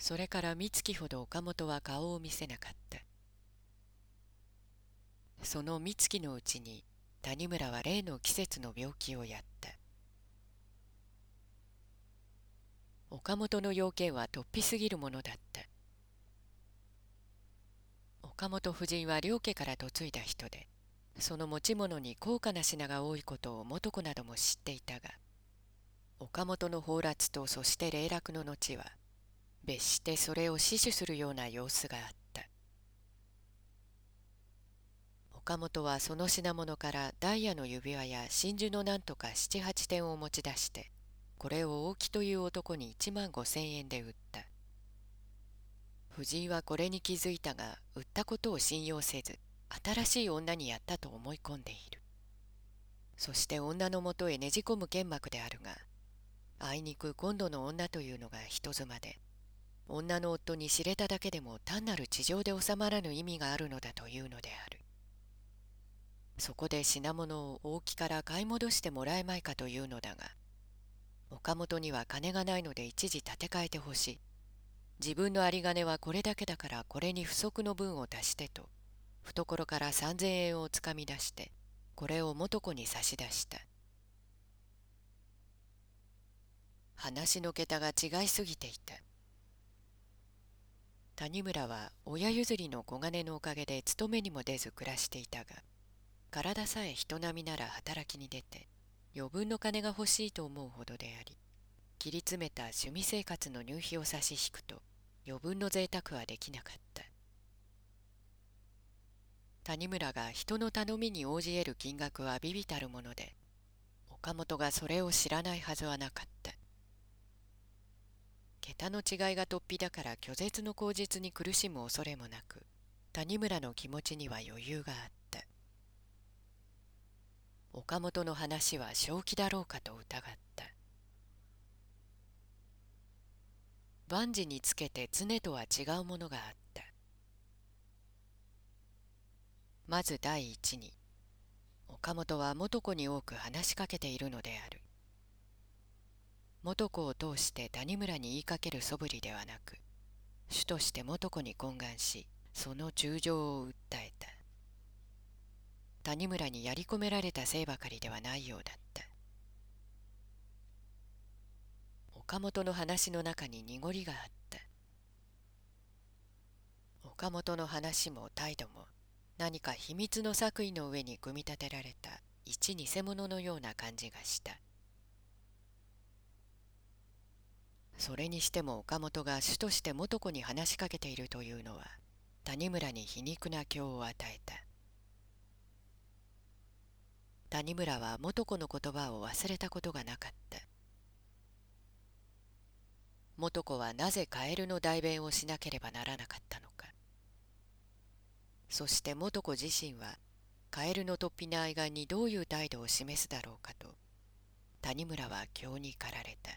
それから三月ほど岡本は顔を見せなかった。その三月のうちに谷村は例の季節の病気をやった。岡本の要件は突飛すぎるものだった。岡本夫人は両家から嫁いだ人でその持ち物に高価な品が多いことを元子なども知っていたが岡本の崩落とそして霊落の後は別してそれを死守するような様子があった。岡本はその品物からダイヤの指輪や真珠のなんとか七八点を持ち出してこれを大木という男に1万5千円で売った。藤井はこれに気づいたが売ったことを信用せず新しい女にやったと思い込んでいる。そして女のもとへねじ込む剣幕であるがあいにく今度の女というのが人妻で女の夫に知れただけでも単なる地上で収まらぬ意味があるのだというのである。そこで品物を大木から買い戻してもらえまいかというのだが岡本には金がないので一時立て替えてほしい。自分の有り金はこれだけだからこれに不足の分を足してと懐から三千円をつかみ出してこれを元子に差し出した。話の桁が違いすぎていた。谷村は親譲りの小金のおかげで勤めにも出ず暮らしていたが体さえ人並みなら働きに出て余分の金が欲しいと思うほどであり切り詰めた趣味生活の入費を差し引くと余分の贅沢はできなかった。谷村が人の頼みに応じ得る金額は微々たるもので岡本がそれを知らないはずはなかった。桁の違いが突飛だから拒絶の口実に苦しむ恐れもなく谷村の気持ちには余裕があった。岡本の話は正気だろうかと疑った。万事につけて常とは違うものがあった。まず第一に岡本は元子に多く話しかけているのである。元子を通して谷村に言いかける素振りではなく主として元子に懇願しその忠情を訴えた。谷村にやり込められたせいばかりではないようだった。岡本の話の中に濁りがあった。岡本の話も態度も何か秘密の作為の上に組み立てられた一偽物のような感じがした。それにしても岡本が主として元子に話しかけているというのは谷村に皮肉な興を与えた。谷村は元子の言葉を忘れたことがなかった。元子はなぜカエルの代弁をしなければならなかったのか。そして元子自身はカエルの突飛な愛玩にどういう態度を示すだろうかと谷村は興に駆られた。